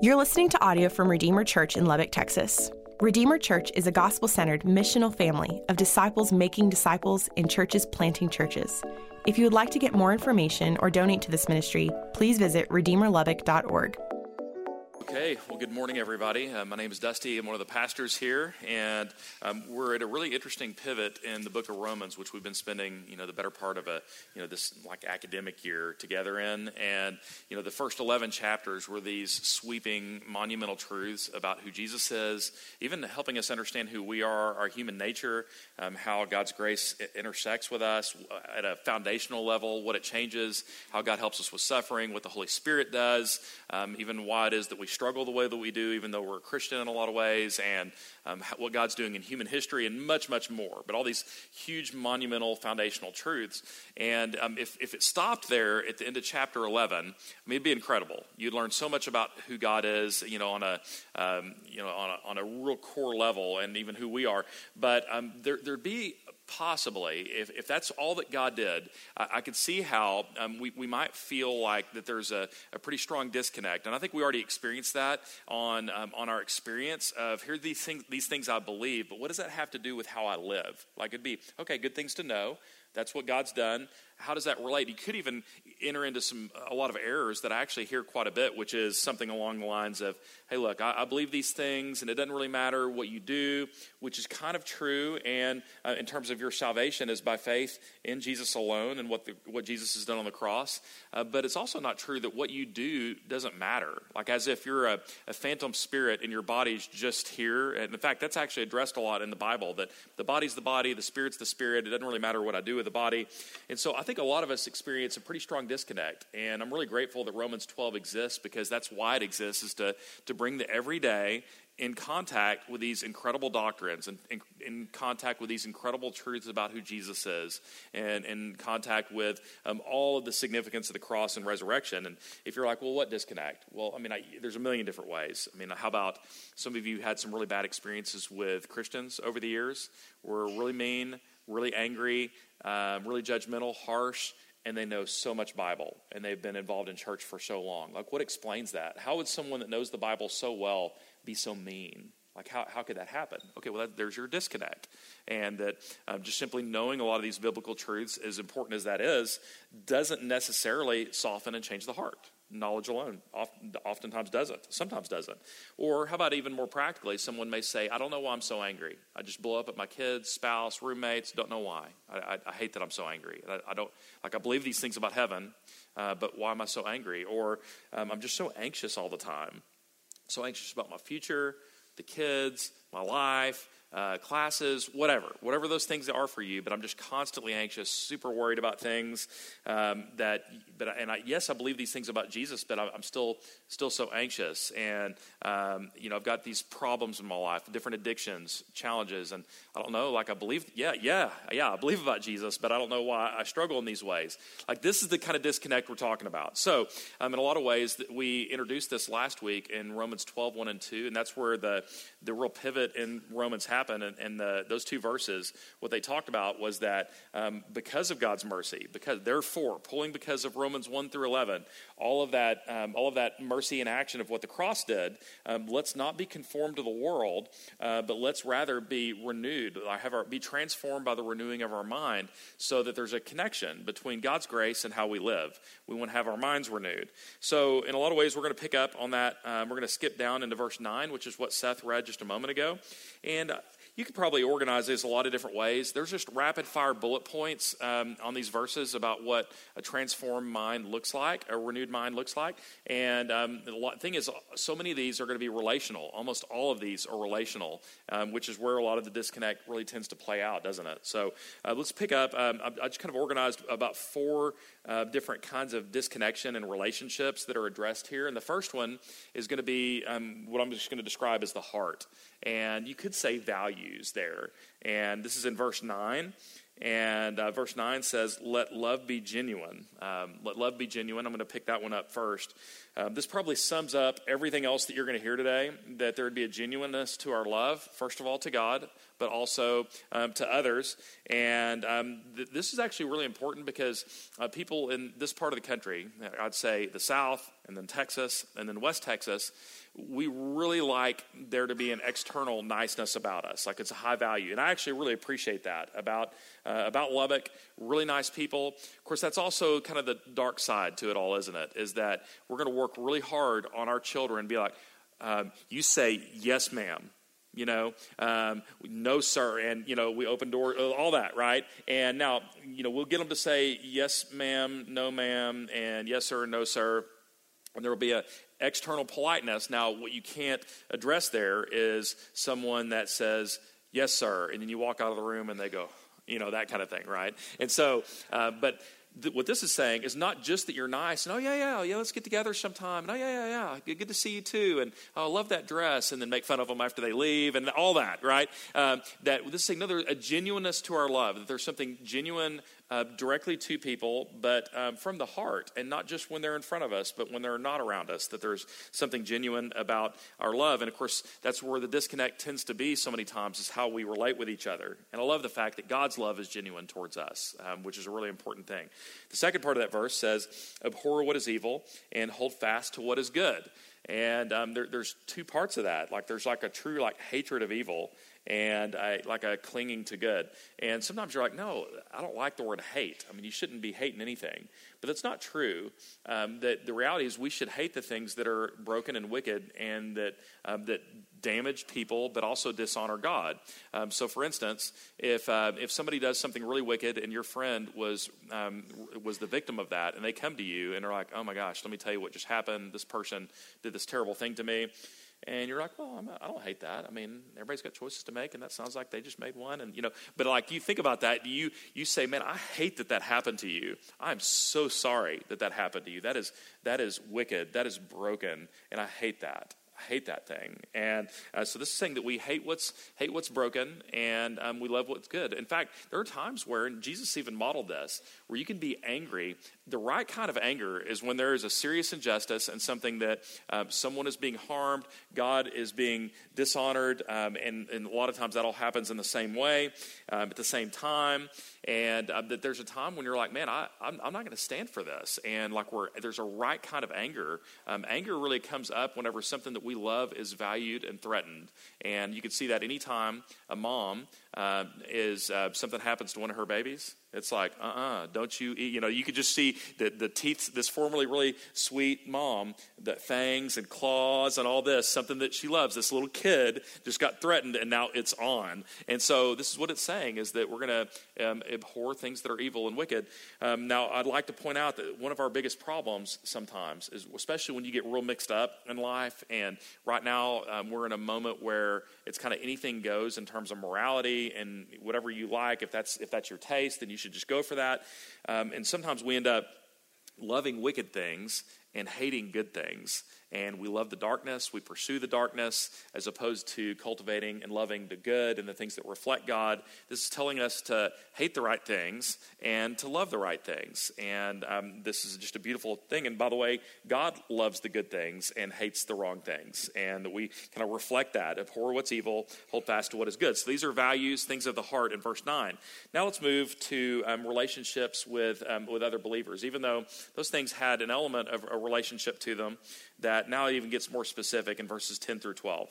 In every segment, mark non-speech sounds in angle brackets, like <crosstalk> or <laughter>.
You're listening to audio from Redeemer Church in Lubbock, Texas. Redeemer Church is a gospel centered missional family of disciples making disciples in churches planting churches. If you would like to get more information or donate to this ministry, please visit redeemerlubbock.org. Okay, well, good morning, everybody. Uh, my name is Dusty. I'm one of the pastors here, and um, we're at a really interesting pivot in the book of Romans, which we've been spending, you know, the better part of a, you know, this like academic year together in. And you know, the first 11 chapters were these sweeping, monumental truths about who Jesus is, even helping us understand who we are, our human nature, um, how God's grace intersects with us at a foundational level, what it changes, how God helps us with suffering, what the Holy Spirit does, um, even why it is that we struggle the way that we do, even though we're a Christian in a lot of ways, and um, what God's doing in human history, and much, much more. But all these huge, monumental, foundational truths. And um, if, if it stopped there at the end of chapter 11, I mean, it'd be incredible. You'd learn so much about who God is, you know, on a, um, you know, on a, on a real core level, and even who we are. But um, there, there'd be possibly, if, if that's all that God did, I, I could see how um, we, we might feel like that there's a, a pretty strong disconnect. And I think we already experienced that on, um, on our experience of here these things, these things I believe, but what does that have to do with how I live? Like it'd be, okay, good things to know. That's what God's done how does that relate? You could even enter into some a lot of errors that I actually hear quite a bit, which is something along the lines of, "Hey, look, I, I believe these things, and it doesn't really matter what you do," which is kind of true. And uh, in terms of your salvation, is by faith in Jesus alone and what the, what Jesus has done on the cross. Uh, but it's also not true that what you do doesn't matter. Like as if you're a, a phantom spirit and your body's just here. And in fact, that's actually addressed a lot in the Bible. That the body's the body, the spirit's the spirit. It doesn't really matter what I do with the body. And so I think a lot of us experience a pretty strong disconnect. And I'm really grateful that Romans 12 exists because that's why it exists, is to, to bring the everyday in contact with these incredible doctrines and in, in, contact with these incredible truths about who Jesus is and in contact with um, all of the significance of the cross and resurrection. And if you're like, well, what disconnect? Well, I mean, I, there's a million different ways. I mean, how about some of you had some really bad experiences with Christians over the years, were really mean, really angry, um, really judgmental, harsh, and they know so much Bible and they've been involved in church for so long. Like, what explains that? How would someone that knows the Bible so well be so mean? Like, how, how could that happen? Okay, well, that, there's your disconnect. And that um, just simply knowing a lot of these biblical truths, as important as that is, doesn't necessarily soften and change the heart. Knowledge alone oftentimes doesn't sometimes doesn't. Or how about even more practically someone may say i don't know why i'm so angry. I just blow up at my kids spouse roommates don't know why. I, I, I hate that i'm so angry. I, I, don't like i believe these things about heaven uh, but why am i so angry? Or um, i'm just so anxious all the time. So anxious about my future the kids my life uh, classes, whatever, whatever those things are for you. But I'm just constantly anxious, super worried about things um, that. But and I, yes, I believe these things about Jesus, but I'm still still so anxious, and um, you know I've got these problems in my life, different addictions, challenges, and I don't know. Like I believe, yeah, yeah, yeah, I believe about Jesus, but I don't know why I struggle in these ways. Like this is the kind of disconnect we're talking about. So um, in a lot of ways, we introduced this last week in Romans 12, 1 and 2, and that's where the the real pivot in Romans happens happened and the, those two verses, what they talked about was that um, because of God's mercy, because therefore, pulling because of Romans 1 through 11, all of that, um, all of that mercy and action of what the cross did, um, let's not be conformed to the world, uh, but let's rather be renewed, have our, be transformed by the renewing of our mind so that there's a connection between God's grace and how we live. We want to have our minds renewed. So, in a lot of ways, we're going to pick up on that. Um, we're going to skip down into verse 9, which is what Seth read just a moment ago. And you could probably organize this a lot of different ways. There's just rapid fire bullet points um, on these verses about what a transformed mind looks like, a renewed mind looks like. And um, the thing is, so many of these are going to be relational. Almost all of these are relational, um, which is where a lot of the disconnect really tends to play out, doesn't it? So uh, let's pick up. Um, I just kind of organized about four uh, different kinds of disconnection and relationships that are addressed here. And the first one is going to be um, what I'm just going to describe as the heart and you could say values there. And this is in verse 9. And uh, verse 9 says, Let love be genuine. Um, let love be genuine. I'm going to pick that one up first. uh, this probably sums up everything else that you're going to hear today that there would be a genuineness to our love, first of all to God, but also um, to others. And um, th- this is actually really important because uh, people in this part of the country, I'd say the South, and then Texas, and then West Texas, we really like there to be an external niceness about us, like it's a high value, and I actually really appreciate that about uh, about Lubbock. Really nice people. Of course, that's also kind of the dark side to it all, isn't it? Is that we're going to work really hard on our children, and be like, um, you say yes, ma'am. You know, um, no, sir, and you know we open door, uh, all that, right? And now, you know, we'll get them to say yes, ma'am, no, ma'am, and yes, sir, no, sir and there will be a external politeness. Now, what you can't address there is someone that says, Yes, sir. And then you walk out of the room and they go, you know, that kind of thing, right? And so, uh, but th- what this is saying is not just that you're nice and, oh, yeah, yeah, yeah, let's get together sometime. And, oh, yeah, yeah, yeah, good, good to see you too. And, oh, I love that dress. And then make fun of them after they leave and all that, right? Um, that this is another a genuineness to our love, that there's something genuine uh, directly to people, but um, from the heart, and not just when they're in front of us, but when they're not around us, that there's something genuine about our love. And of course, that's where the disconnect tends to be so many times, is how we relate with each other. And I love the fact that God's love is genuine towards us, um, which is a really important thing. The second part of that verse says, Abhor what is evil and hold fast to what is good. And um, there, there's two parts of that. Like there's like a true like hatred of evil, and I, like a clinging to good. And sometimes you're like, no, I don't like the word hate. I mean, you shouldn't be hating anything. But that's not true. Um, that the reality is we should hate the things that are broken and wicked and that, um, that damage people, but also dishonor God. Um, so, for instance, if uh, if somebody does something really wicked and your friend was um, was the victim of that, and they come to you and are like, "Oh my gosh, let me tell you what just happened. This person did this terrible thing to me," And you're like, well, I'm, I do not hate that. I mean, everybody's got choices to make, and that sounds like they just made one. And you know, but like you think about that, you you say, man, I hate that that happened to you. I'm so sorry that that happened to you. That is that is wicked. That is broken, and I hate that. I hate that thing. And uh, so this is saying that we hate what's hate what's broken, and um, we love what's good. In fact, there are times where Jesus even modeled this, where you can be angry. The right kind of anger is when there is a serious injustice and something that um, someone is being harmed, God is being dishonored, um, and, and, a lot of times that all happens in the same way, um, at the same time. And uh, that there's a time when you're like, man, I, I'm, I'm not going to stand for this. And like, where there's a right kind of anger. Um, anger really comes up whenever something that we love is valued and threatened. And you can see that anytime a mom uh, is something happens to one of her babies it's like, uh uh-uh, uh, do not you eat? You know, you could just see the, the teeth, this formerly really sweet mom, the fangs and claws and all this, something that she loves. This little kid just got threatened and now it's on. And so this is what it's saying is that we're going to um, abhor things that are evil and wicked. Um, now, I'd like to point out that one of our biggest problems sometimes is, especially when you get real mixed up in life, and right now um, we're in a moment where it's kind of anything goes in terms of morality and whatever you like. If that's, if that's your taste, then you should just go for that. Um, and sometimes we end up loving wicked things and hating good things and we love the darkness. We pursue the darkness as opposed to cultivating and loving the good and the things that reflect God. This is telling us to hate the right things and to love the right things. And um, this is just a beautiful thing. And by the way, God loves the good things and hates the wrong things. And we kind of reflect that abhor what's evil, hold fast to what is good. So these are values, things of the heart in verse 9. Now let's move to um, relationships with, um, with other believers. Even though those things had an element of a relationship to them, that now it even gets more specific in verses 10 through 12.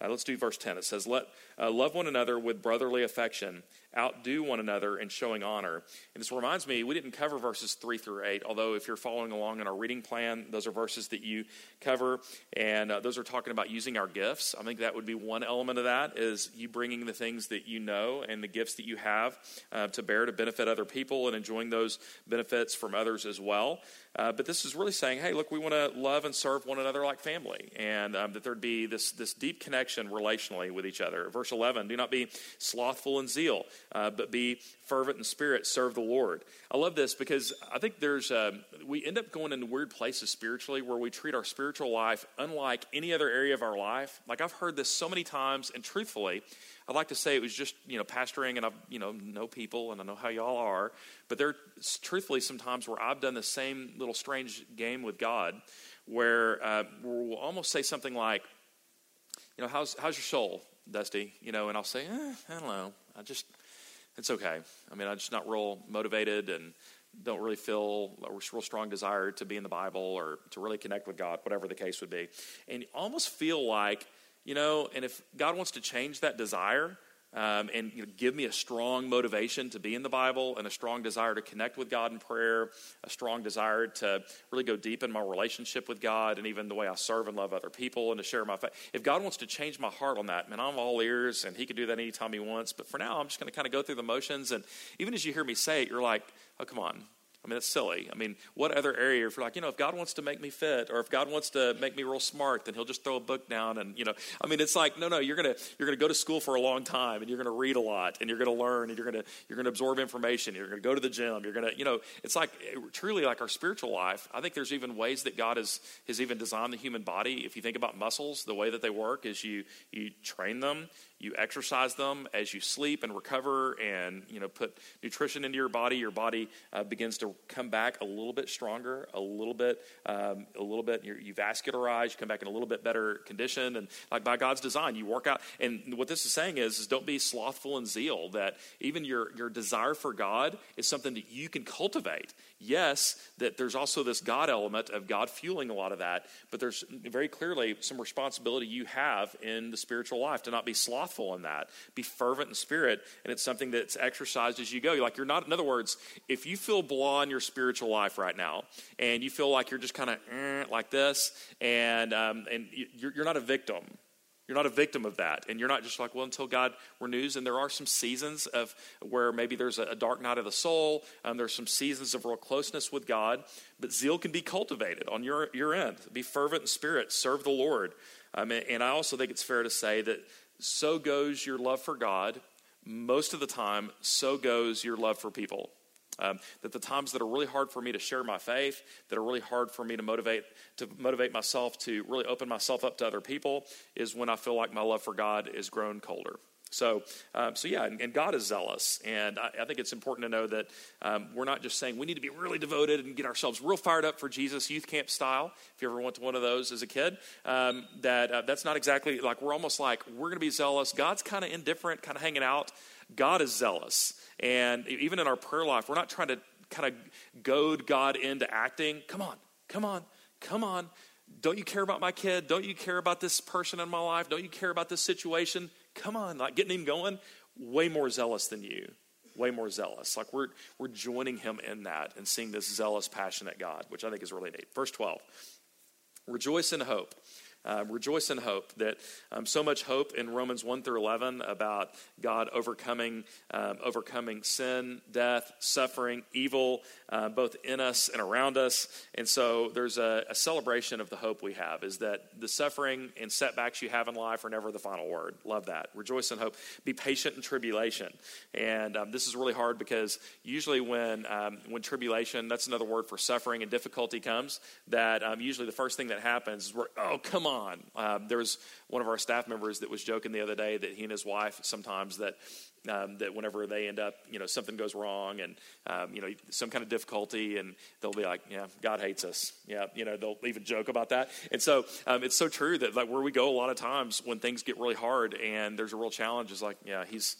Uh, let's do verse 10. It says, Let uh, love one another with brotherly affection, outdo one another in showing honor. And this reminds me, we didn't cover verses 3 through 8, although if you're following along in our reading plan, those are verses that you cover. And uh, those are talking about using our gifts. I think that would be one element of that is you bringing the things that you know and the gifts that you have uh, to bear to benefit other people and enjoying those benefits from others as well. Uh, but this is really saying, hey, look, we want to love and serve one another like family, and um, that there'd be this, this deep connection relationally with each other. Verse 11 do not be slothful in zeal, uh, but be fervent in spirit, serve the Lord. I love this because I think there's, um, we end up going into weird places spiritually where we treat our spiritual life unlike any other area of our life. Like I've heard this so many times, and truthfully, I'd like to say it was just, you know, pastoring and I, you know, know people and I know how y'all are. But there, truthfully, sometimes where I've done the same little strange game with God where uh, we'll almost say something like, you know, how's, how's your soul, Dusty? You know, and I'll say, eh, I don't know. I just, it's okay. I mean, I'm just not real motivated and don't really feel a real strong desire to be in the Bible or to really connect with God, whatever the case would be. And you almost feel like, you know, and if God wants to change that desire, um, and you know, give me a strong motivation to be in the Bible and a strong desire to connect with God in prayer, a strong desire to really go deep in my relationship with God and even the way I serve and love other people and to share my faith. If God wants to change my heart on that, man, I'm all ears and He can do that anytime He wants. But for now, I'm just going to kind of go through the motions. And even as you hear me say it, you're like, oh, come on, I mean, it's silly. I mean, what other area, if you're like, you know, if God wants to make me fit or if God wants to make me real smart, then he'll just throw a book down and, you know, I mean, it's like, no, no, you're going to, you're going to go to school for a long time and you're going to read a lot and you're going to learn and you're going to, you're going to absorb information. You're going to go to the gym. You're going to, you know, it's like truly like our spiritual life. I think there's even ways that God has, has even designed the human body. If you think about muscles, the way that they work is you, you train them, you exercise them as you sleep and recover and you know put nutrition into your body your body uh, begins to come back a little bit stronger a little bit um, a little bit you vascularize you come back in a little bit better condition. And like by god's design you work out. And what this is saying is, is don't be slothful in zeal that even your, your desire for god is something that you can cultivate. Yes that there's also this god element of god fueling a lot of that but there's very clearly some responsibility you have in the spiritual life to not be slothful in that. Be fervent in spirit, and it's something that's exercised as you go. Like you're not. In other words, if you feel blah in your spiritual life right now, and you feel like you're just kind of eh, like this, and um, and you're, you're not a victim. You're not a victim of that. And you're not just like, well, until God renews. And there are some seasons of where maybe there's a dark night of the soul. Um, there's some seasons of real closeness with God. But zeal can be cultivated on your, your end. Be fervent in spirit. Serve the Lord. Um, and I also think it's fair to say that so goes your love for God. Most of the time, so goes your love for people. Um, that the times that are really hard for me to share my faith, that are really hard for me to motivate to motivate myself to really open myself up to other people, is when I feel like my love for God is grown colder. So, um, so yeah, and, and, God is zealous, and I, I, think it's important to know that um, we're not just saying we need to be really devoted and get ourselves real fired up for Jesus youth camp style. If you ever went to one of those as a kid, um, that uh, that's not exactly like we're almost like we're going to be zealous. God's kind of indifferent, kind of hanging out. God is zealous, and even in our prayer life, we're not trying to kind of goad God into acting. Come on, come on, come on. Don't you care about my kid? Don't you care about this person in my life? Don't you care about this situation? Come on, like getting him going, way more zealous than you. Way more zealous. Like we're we're joining him in that and seeing this zealous, passionate God, which I think is really neat. Verse 12. Rejoice in hope. Uh, rejoice in hope that um, so much hope in Romans 1 through 11 about God overcoming, um, overcoming sin, death, suffering, evil, uh, both in us and around us. And so there's a, a, celebration of the hope we have is that the suffering and setbacks you have in life are never the final word. Love that. Rejoice in hope. Be patient in tribulation. And um, this is really hard because usually when, um, when tribulation, that's another word for suffering and difficulty comes, that um, usually the first thing that happens is we're, oh, come on on. Um, there was one of our staff members that was joking the other day that he and his wife sometimes that um, that whenever they end up, you know, something goes wrong and um, you know some kind of difficulty, and they'll be like, "Yeah, God hates us." Yeah, you know, they'll even joke about that. And so um, it's so true that like where we go a lot of times when things get really hard and there's a real challenge is like, yeah, he's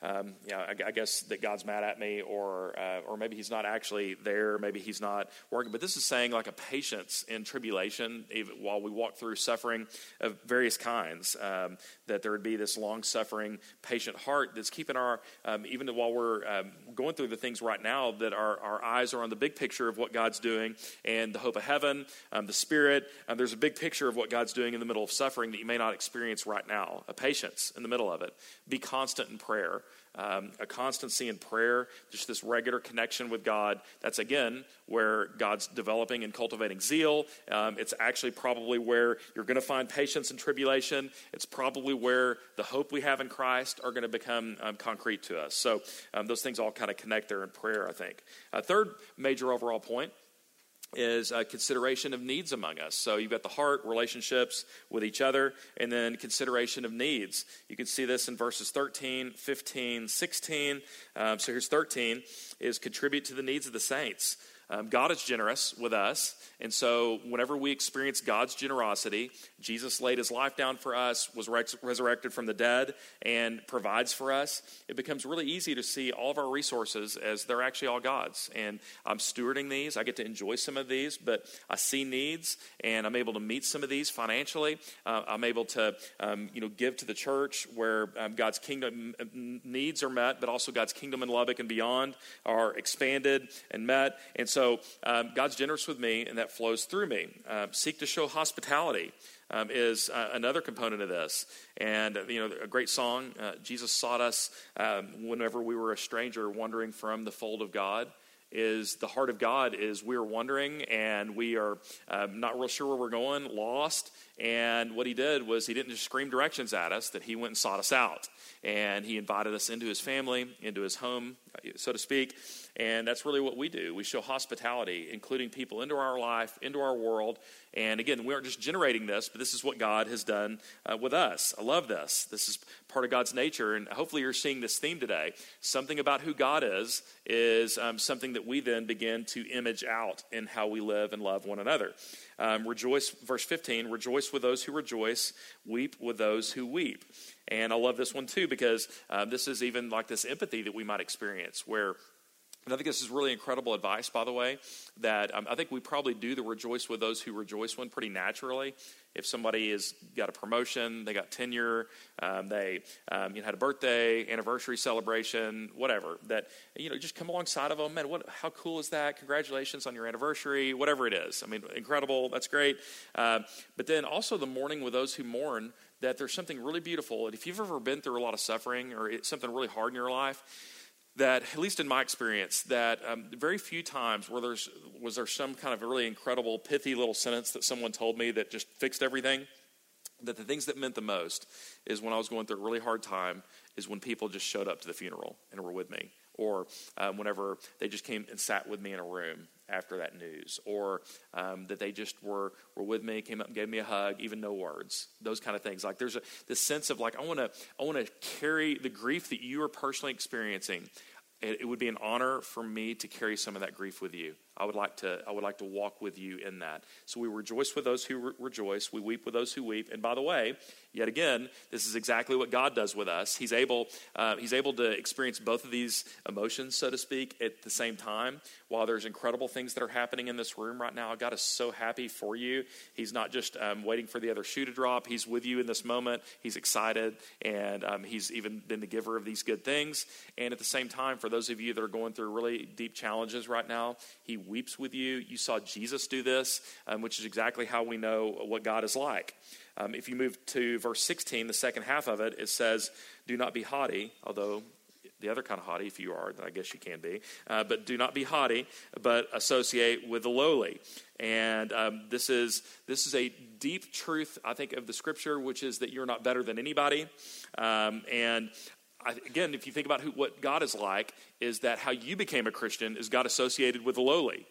um, yeah, I, I, guess that God's mad at me, or uh, or maybe He's not actually there. Maybe He's not working. But this is saying like a patience in tribulation, even while we walk through suffering of various kinds. Um, that there would be this long suffering, patient heart that's keeping our um, even while we're um, going through the things right now. That our our eyes are on the big picture of what God's doing and the hope of heaven, um, the Spirit. Um, there's a big picture of what God's doing in the middle of suffering that you may not experience right now. A patience in the middle of it. Be constant in prayer um, a constancy in prayer, just this regular connection with God. That's again where God's developing and cultivating zeal. Um, it's actually probably where you're going to find patience in tribulation. It's probably where the hope we have in Christ are going to become um, concrete to us. So um, those things all kind of connect there in prayer, I think. A third major overall point is a consideration of needs among us. So you've got the heart, relationships with each other, and then consideration of needs. You can see this in verses 13, 15, 16. Um, so here's 13 is contribute to the needs of the saints. Um, God is generous with us. And so, whenever we experience God's generosity, Jesus laid his life down for us, was res- resurrected from the dead, and provides for us, it becomes really easy to see all of our resources as they're actually all God's. And I'm stewarding these. I get to enjoy some of these, but I see needs, and I'm able to meet some of these financially. Uh, I'm able to, um, you know, give to the church where um, God's kingdom needs are met, but also God's kingdom in Lubbock and beyond are expanded and met. And so, um, God's generous with me, and that flows through me. Uh, seek to show hospitality um, is uh, another component of this. And, uh, you know, a great song, uh, Jesus sought us um, whenever we were a stranger wandering from the fold of God is the heart of God is we are wandering and we are um, not real sure where we're going, lost. And what he did was he didn't just scream directions at us, that he went and sought us out. And he invited us into his family, into his home, so to speak. And that's really what we do. We show hospitality, including people into our life, into our world. And again, we aren't just generating this, but this is what God has done uh, with us. I love this. This is part of God's nature. And hopefully, you're seeing this theme today. Something about who God is is um, something that we then begin to image out in how we live and love one another. Um, rejoice, verse 15, rejoice with those who rejoice, weep with those who weep. And I love this one too because uh, this is even like this empathy that we might experience where and I think this is really incredible advice, by the way, that um, I think we probably do the rejoice with those who rejoice one pretty naturally. If somebody has got a promotion, they got tenure, um, they um, you know, had a birthday, anniversary celebration, whatever, that, you know, just come alongside of them. Man, what, how cool is that? Congratulations on your anniversary, whatever it is. I mean, incredible, that's great. Uh, but then also the mourning with those who mourn, that there's something really beautiful. And if you've ever been through a lot of suffering or something really hard in your life, that, at least in my experience, that um, very few times where there's, was there some kind of really incredible, pithy little sentence that someone told me that just fixed everything. That the things that meant the most is when I was going through a really hard time, is when people just showed up to the funeral and were with me. Or um, whenever they just came and sat with me in a room after that news, or um, that they just were were with me, came up and gave me a hug, even no words. Those kind of things. Like there's a this sense of like I want to I want to carry the grief that you are personally experiencing. It, would be an honor for me to carry some of that grief with you. I would like to I would like to walk with you in that. So we rejoice with those who re- rejoice, we weep with those who weep. And by the way, yet again, this is exactly what God does with us. He's able uh, he's able to experience both of these emotions, so to speak, at the same time. While there's incredible things that are happening in this room right now, God is so happy for you. He's not just um, waiting for the other shoe to drop. He's with you in this moment. He's excited, and um, he's even been the giver of these good things. And at the same time, for those of you that are going through really deep challenges right now, He weeps with you. You saw Jesus do this, um, which is exactly how we know what God is like. Um, if you move to verse 16, the second half of it, it says, Do not be haughty, although the other kind of haughty, if you are, then I guess you can be. Uh, but do not be haughty, but associate with the lowly. And um, this is this is a deep truth, I think, of the scripture, which is that you're not better than anybody. Um, and I, again, if you think about who, what God is like, is that how you became a Christian is God associated with the lowly.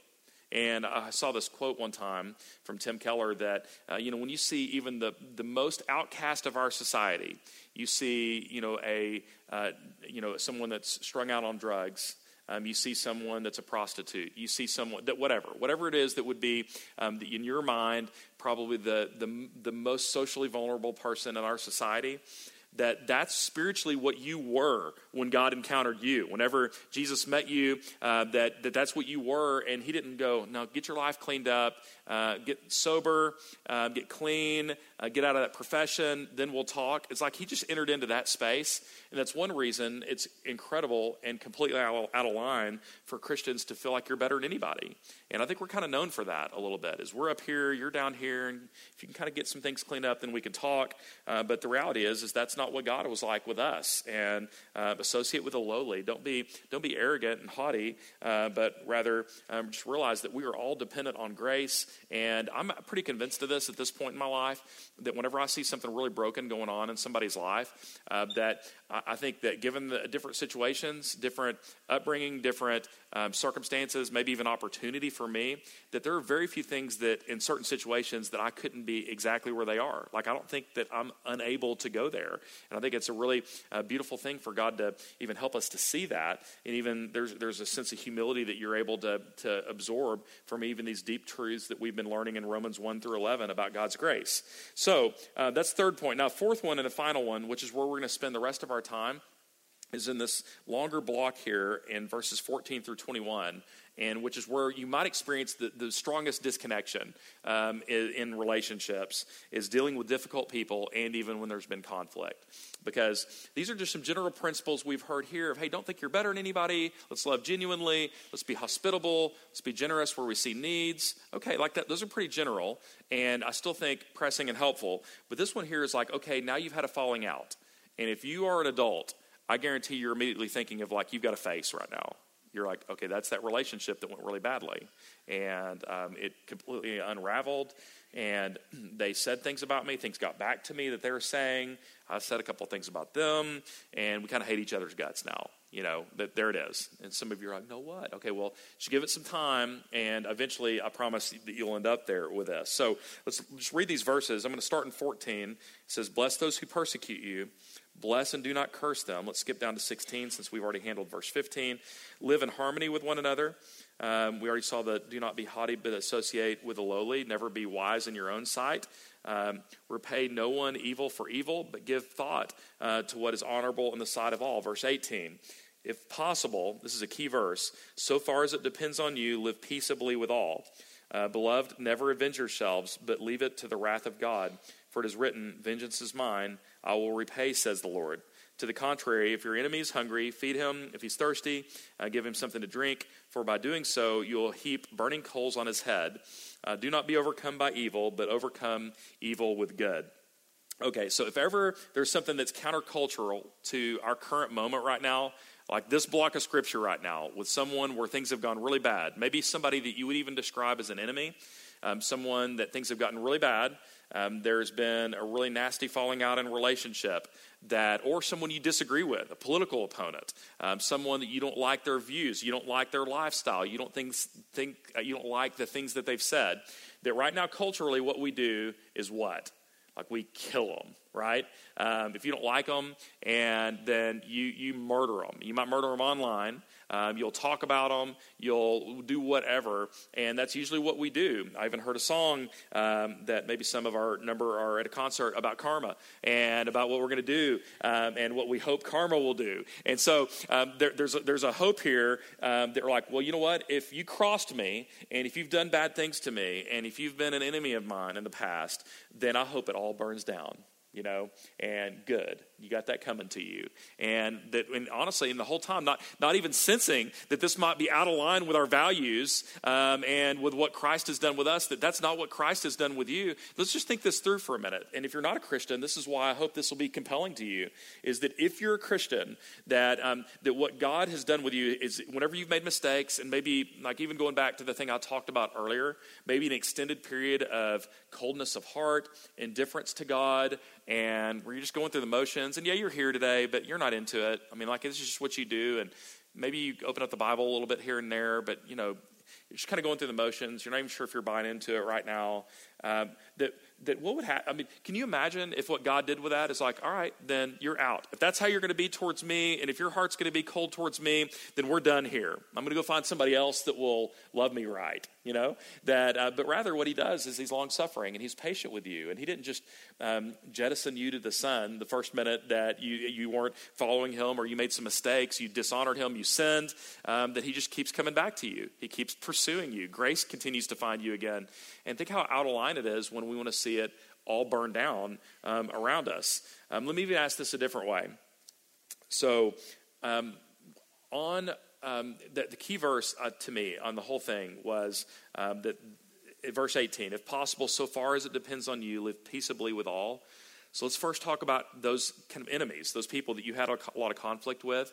And I saw this quote one time from Tim Keller that, uh, you know, when you see even the, the most outcast of our society, you see, you know, a, uh, you know, someone that's strung out on drugs, um, you see someone that's a prostitute. You see someone that whatever, whatever it is that would be um, in your mind probably the, the the most socially vulnerable person in our society that that's spiritually what you were when God encountered you. Whenever Jesus met you, uh, that, that that's what you were, and He didn't go, now get your life cleaned up, uh, get sober, uh, get clean, uh, get out of that profession, then we'll talk. It's like He just entered into that space, and that's one reason it's incredible and completely out, out of line for Christians to feel like you're better than anybody. And I think we're kind of known for that a little bit. Is we're up here, you're down here, and if you can kind of get some things cleaned up, then we can talk. Uh, but the reality is, is that's not what God was like with us. And uh, associate with the lowly. Don't be don't be arrogant and haughty, uh, but rather um, just realize that we are all dependent on grace. And I'm pretty convinced of this at this point in my life that whenever I see something really broken going on in somebody's life, uh, that I think that given the different situations, different upbringing, different um, circumstances, maybe even opportunity for me, that there are very few things that in certain situations that I couldn't be exactly where they are. Like I don't think that I'm unable to go there. And I think it's a really uh, beautiful thing for God to even help us to see that. And even there's, there's a sense of humility that you're able to, to absorb from even these deep truths that we've been learning in Romans 1 through 11 about God's grace. So uh, that's third point. Now, fourth one and the final one, which is where we're going to spend the rest of our time, is in this longer block here in verses 14 through 21 and which is where you might experience the, the strongest disconnection um, in, in, relationships is dealing with difficult people and even when there's been conflict. Because these are just some general principles we've heard here of hey don't think you're better than anybody. Let's love genuinely. Let's be hospitable. Let's be generous where we see needs. Okay like that those are pretty general and i still think pressing and helpful. But this one here is like okay now you've had a falling out. And if you are an adult i guarantee you're immediately thinking of like you've got a face right now you're like, okay, that's that relationship that went really badly. And um, it completely unraveled. And <clears throat> they said things about me, things got back to me that they were saying. I said a couple things about them, and we kind of hate each other's guts now. You know, that there it is. And some of you are like, no, what? Okay, well, just give it some time, and eventually I promise that you'll end up there with us. So let's just read these verses. I'm going to start in 14. It says, Bless those who persecute you Bless and do not curse them. Let's skip down to 16 since we've already handled verse 15. Live in harmony with one another. Um, we already saw the do not be haughty, but associate with the lowly. Never be wise in your own sight. Um, repay no one evil for evil, but give thought uh, to what is honorable in the sight of all. Verse 18. If possible, this is a key verse, so far as it depends on you, live peaceably with all. Uh, beloved, never avenge yourselves, but leave it to the wrath of God. For it is written, Vengeance is mine, I will repay, says the Lord. To the contrary, if your enemy is hungry, feed him. If he's thirsty, uh, give him something to drink. For by doing so, you will heap burning coals on his head. Uh, do not be overcome by evil, but overcome evil with good. Okay, so if ever there's something that's countercultural to our current moment right now, like this block of scripture right now, with someone where things have gone really bad, maybe somebody that you would even describe as an enemy, um, someone that things have gotten really bad, um, there's been a really nasty falling out in relationship that, or someone you disagree with, a political opponent, um, someone that you don't like their views, you don't like their lifestyle, you don't think, think uh, you don't like the things that they've said. That right now, culturally, what we do is what? Like we kill them, right? Um, if you don't like them, and then you you murder them. You might murder them online. Um, you'll talk about them, you'll do whatever, and that's usually what we do. I even heard a song um, that maybe some of our number are at a concert about karma and about what we're going to do um, and what we hope karma will do. And so um, there, there's, a, there's a hope here um, that we're like, well, you know what? If you crossed me and if you've done bad things to me and if you've been an enemy of mine in the past, then I hope it all burns down you know, and good. You got that coming to you. And that, and honestly, in the whole time, not, not even sensing that this might be out of line with our values um, and with what Christ has done with us, that that's not what Christ has done with you. Let's just think this through for a minute. And if you're not a Christian, this is why I hope this will be compelling to you, is that if you're a Christian, that, um, that what God has done with you is whenever you've made mistakes, and maybe like even going back to the thing I talked about earlier, maybe an extended period of coldness of heart, indifference to God, and where you're just going through the motions. And yeah, you're here today, but you're not into it. I mean, like it's just what you do, and maybe you open up the Bible a little bit here and there, but you know, you're just kind of going through the motions. You're not even sure if you're buying into it right now. Um, that that what would happen? I mean, can you imagine if what God did with that is like, all right, then you're out. If that's how you're going to be towards me, and if your heart's going to be cold towards me, then we're done here. I'm going to go find somebody else that will love me right. You know that, uh, but rather what He does is He's long suffering and He's patient with you, and He didn't just um, jettison you to the sun the first minute that you you weren't following Him or you made some mistakes, you dishonored Him, you sinned. Um, that He just keeps coming back to you. He keeps pursuing you. Grace continues to find you again. And think how out of line it is when we want to see it all burned down um, around us. Um, let me even ask this a different way. So, um, on um, the, the, key verse uh, to me on the whole thing was um, that verse 18 if possible so far as it depends on you live peaceably with all so let's first talk about those kind of enemies those people that you had a, lot of conflict with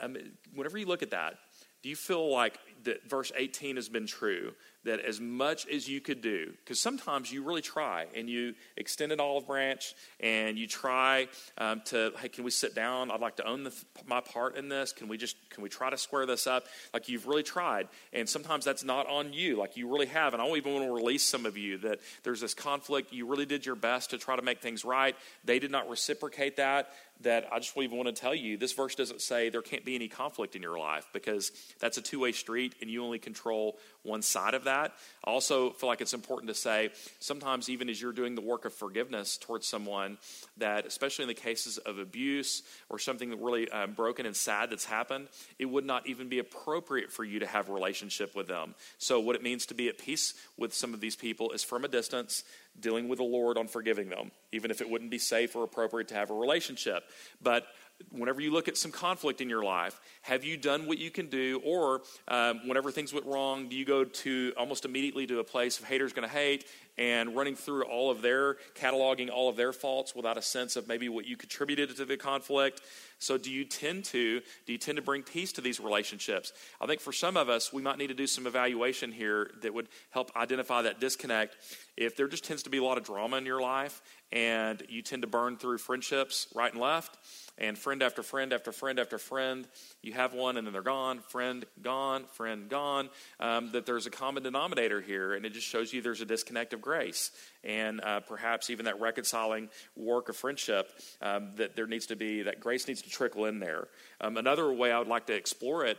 um, whenever you look at that do you feel like that verse 18 has been true that as much as you could do, because sometimes you really try and you extend an olive branch and you try um, to, hey, can we sit down? I'd like to own the, my part in this. Can we just, can we try to square this up? Like you've really tried. And sometimes that's not on you, like you really have. And I don't even want to release some of you that there's this conflict. You really did your best to try to make things right. They did not reciprocate that that I just even want to tell you this verse doesn't say there can't be any conflict in your life because that's a two way street and you only control one side of that. I also feel like it's important to say sometimes, even as you're doing the work of forgiveness towards someone, that especially in the cases of abuse or something that really um, broken and sad that's happened, it would not even be appropriate for you to have a relationship with them. So, what it means to be at peace with some of these people is from a distance dealing with the Lord on forgiving them, even if it wouldn't be safe or appropriate to have a relationship. But whenever you look at some conflict in your life, have you done what you can do? Or um, whenever things went wrong, do you go to almost immediately to a place of haters going to hate and running through all of their, cataloging all of their faults without a sense of maybe what you contributed to the conflict? So do you tend to do you tend to bring peace to these relationships? I think for some of us, we might need to do some evaluation here that would help identify that disconnect. If there just tends to be a lot of drama in your life and you tend to burn through friendships right and left, and friend after friend after friend after friend, you have one and then they're gone, friend gone, friend gone, um, that there's a common denominator here, and it just shows you there's a disconnect of grace. And uh, perhaps even that reconciling work of friendship, um, that there needs to be, that grace needs to trickle in there. Um, another way I would like to explore it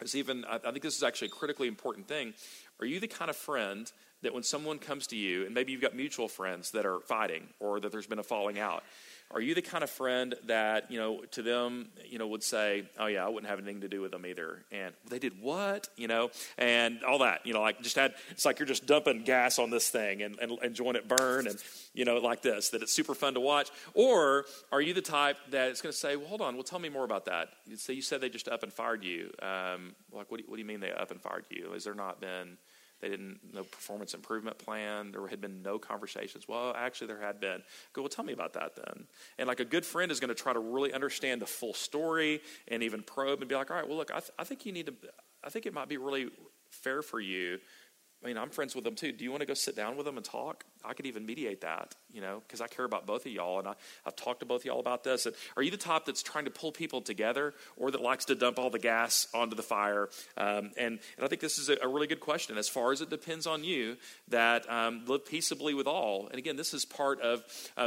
is even, I, think this is actually a critically important thing. Are you the kind of friend that when someone comes to you, and maybe you've got mutual friends that are fighting or that there's been a falling out, are you the kind of friend that, you know, to them, you know, would say, oh, yeah, I wouldn't have anything to do with them either? And they did what? You know, and all that, you know, like just had, it's like you're just dumping gas on this thing and, and enjoying it burn and, you know, like this, that it's super fun to watch. Or are you the type that it's going to say, well, hold on, well, tell me more about that. You say you said they just up and fired you. Um, like, what do you, what do you mean they up and fired you? Has there not been they didn't no performance improvement plan. There had been no conversations. Well, actually, there had been. Go, well, tell me about that then. And like a good friend is going to try to really understand the full story and even probe and be like, all right, well, look, I, th- I think you need to. I think it might be really fair for you I mean, I'm friends with them too. Do you want to go sit down with them and talk? I could even mediate that, you know, because I care about both of y'all, and I, have talked to both of y'all about this. And are you the type that's trying to pull people together, or that likes to dump all the gas onto the fire? Um, and, and I think this is a, a, really good question. As far as it depends on you, that um, live peaceably with all. And again, this is part of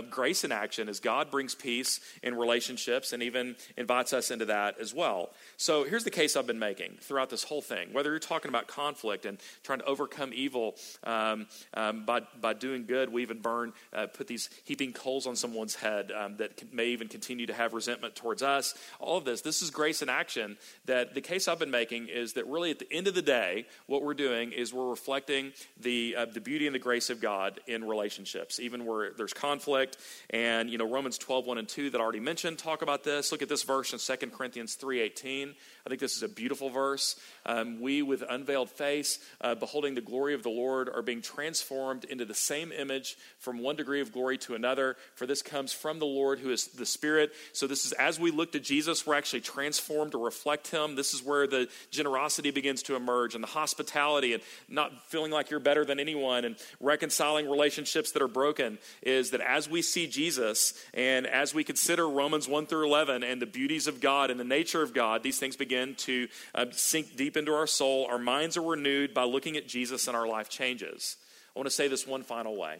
grace in action, as God brings peace in relationships, and even invites us into that as well. So here's the case I've been making throughout this whole thing. Whether you're talking about conflict and trying to overcome evil um, um, by, by doing good, we even burn, uh, put these heaping coals on someone's head um, that may even continue to have resentment towards us. All of this, this is grace in action. That the case I've been making is that really at the end of the day, what we're doing is we're reflecting the, uh, the beauty and the grace of God in relationships, even where there's conflict. And, you know, Romans 12, 1 and 2 that I already mentioned talk about this. Look at this verse in 2 Corinthians 3, 18. I think this is a beautiful verse. Um, we, with unveiled face, uh, beholding the glory of the Lord, are being transformed into the same image from one degree of glory to another. For this comes from the Lord, who is the Spirit. So, this is as we look to Jesus, we're actually transformed to reflect Him. This is where the generosity begins to emerge and the hospitality and not feeling like you're better than anyone and reconciling relationships that are broken. Is that as we see Jesus and as we consider Romans 1 through 11 and the beauties of God and the nature of God, these things begin to uh, sink deep into our soul. Our minds are renewed by looking at Jesus and our life changes. I want to say this one final way.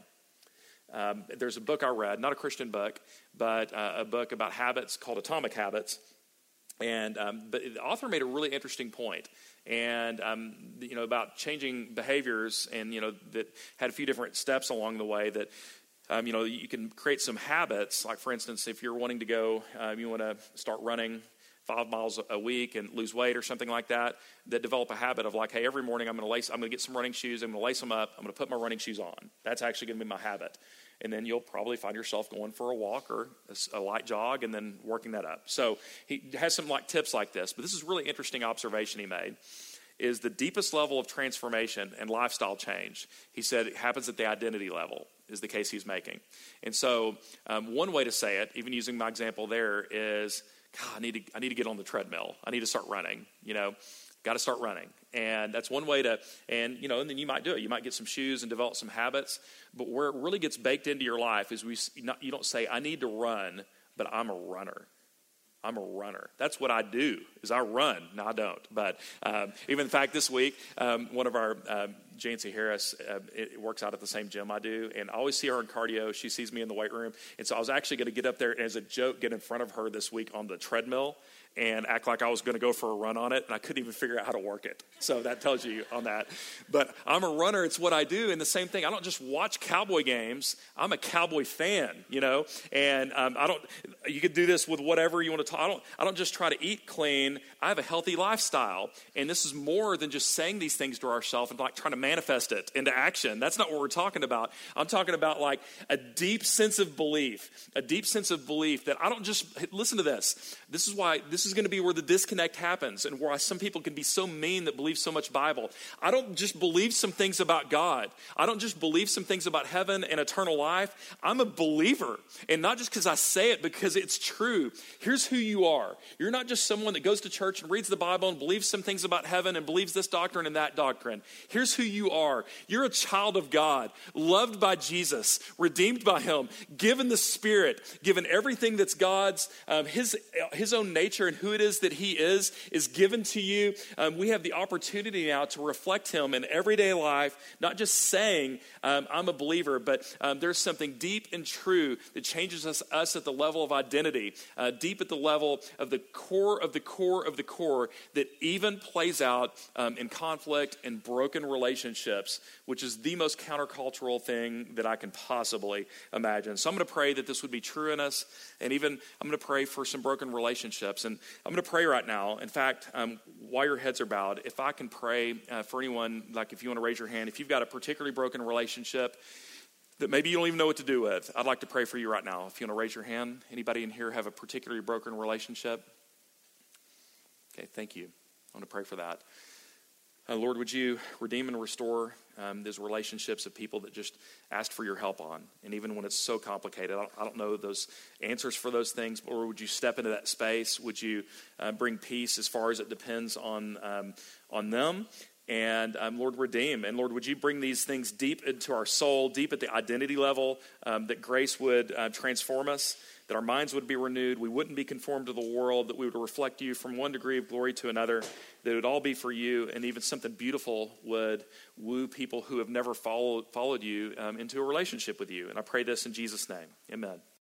Um, there's a book I read, not a Christian book, but uh, a book about habits called Atomic Habits. And um, but the author made a really interesting point, and um, you know about changing behaviors, and you know that had a few different steps along the way that um, you know, you can create some habits. Like, for instance, if you're wanting to go, um, you want to start running five miles a week and lose weight or something like that, that develop a habit of like, hey, every morning I'm going to lace, I'm going to get some running shoes, I'm going to lace them up, I'm going to put my running shoes on. That's actually going to be my habit. And then you'll probably find yourself going for a walk or a, a light jog and then working that up. So he has some like tips like this, but this is really interesting observation he made is the deepest level of transformation and lifestyle change. He said it happens at the identity level, is the case he's making. And so, um, one way to say it, even using my example there, is God, I need to, I need to get on the treadmill. I need to start running. You know, got to start running. And that's one way to, and you know, and then you might do it. You might get some shoes and develop some habits. But where it really gets baked into your life is we, you don't say, I need to run, but I'm a runner. I'm a runner. That's what I do. Is I run. No, I don't. But um, even in fact, this week, um, one of our um, Jancy Harris uh, it works out at the same gym I do, and I always see her in cardio. She sees me in the weight room, and so I was actually going to get up there and as a joke, get in front of her this week on the treadmill and act like I was going to go for a run on it, and I couldn't even figure out how to work it. So that tells you on that. But I'm a runner, it's what I do. And the same thing, I don't just watch cowboy games, I'm a cowboy fan, you know? And um, I don't, you could do this with whatever you want to talk. I don't, I don't just try to eat clean, I have a healthy lifestyle. And this is more than just saying these things to ourselves and like trying to manifest it into action. That's not what we're talking about. I'm talking about like a deep sense of belief, a deep sense of belief that I don't just, listen to this. This is why, this this is going to be where the disconnect happens and where some people can be so mean that believe so much Bible. I don't just believe some things about God. I don't just believe some things about heaven and eternal life. I'm a believer. And not just because I say it, because it's true. Here's who you are. You're not just someone that goes to church and reads the Bible and believes some things about heaven and believes this doctrine and that doctrine. Here's who you are. You're a child of God, loved by Jesus, redeemed by Him, given the Spirit, given everything that's God's, um, His, His own nature and who it is that He is, is given to you. Um, we have the opportunity now to reflect Him in everyday life, not just saying, um, I'm a believer, but um, there's something deep and true that changes us, us at the level of identity, uh, deep at the level of the core of the core of the core that even plays out um, in conflict and broken relationships, which is the most countercultural thing that I can possibly imagine. So I'm going to pray that this would be true in us, and even I'm going to pray for some broken relationships. And I'm going to pray right now. In fact, um, while your heads are bowed, if I can pray uh, for anyone, like if you want to raise your hand, if you've got a particularly broken relationship that maybe you don't even know what to do with, I'd like to pray for you right now. If you want to raise your hand, anybody in here have a particularly broken relationship? Okay, thank you. I want to pray for that. Uh, Lord, would you redeem and restore um, those relationships of people that just asked for your help on? And even when it's so complicated, I don't, I don't know those answers for those things, or would you step into that space? Would you uh, bring peace as far as it depends on, um, on them? And um, Lord, redeem. And Lord, would you bring these things deep into our soul, deep at the identity level, um, that grace would uh, transform us? That our minds would be renewed, we wouldn't be conformed to the world, that we would reflect you from one degree of glory to another, that it would all be for you, and even something beautiful would woo people who have never followed, followed you um, into a relationship with you. And I pray this in Jesus' name. Amen.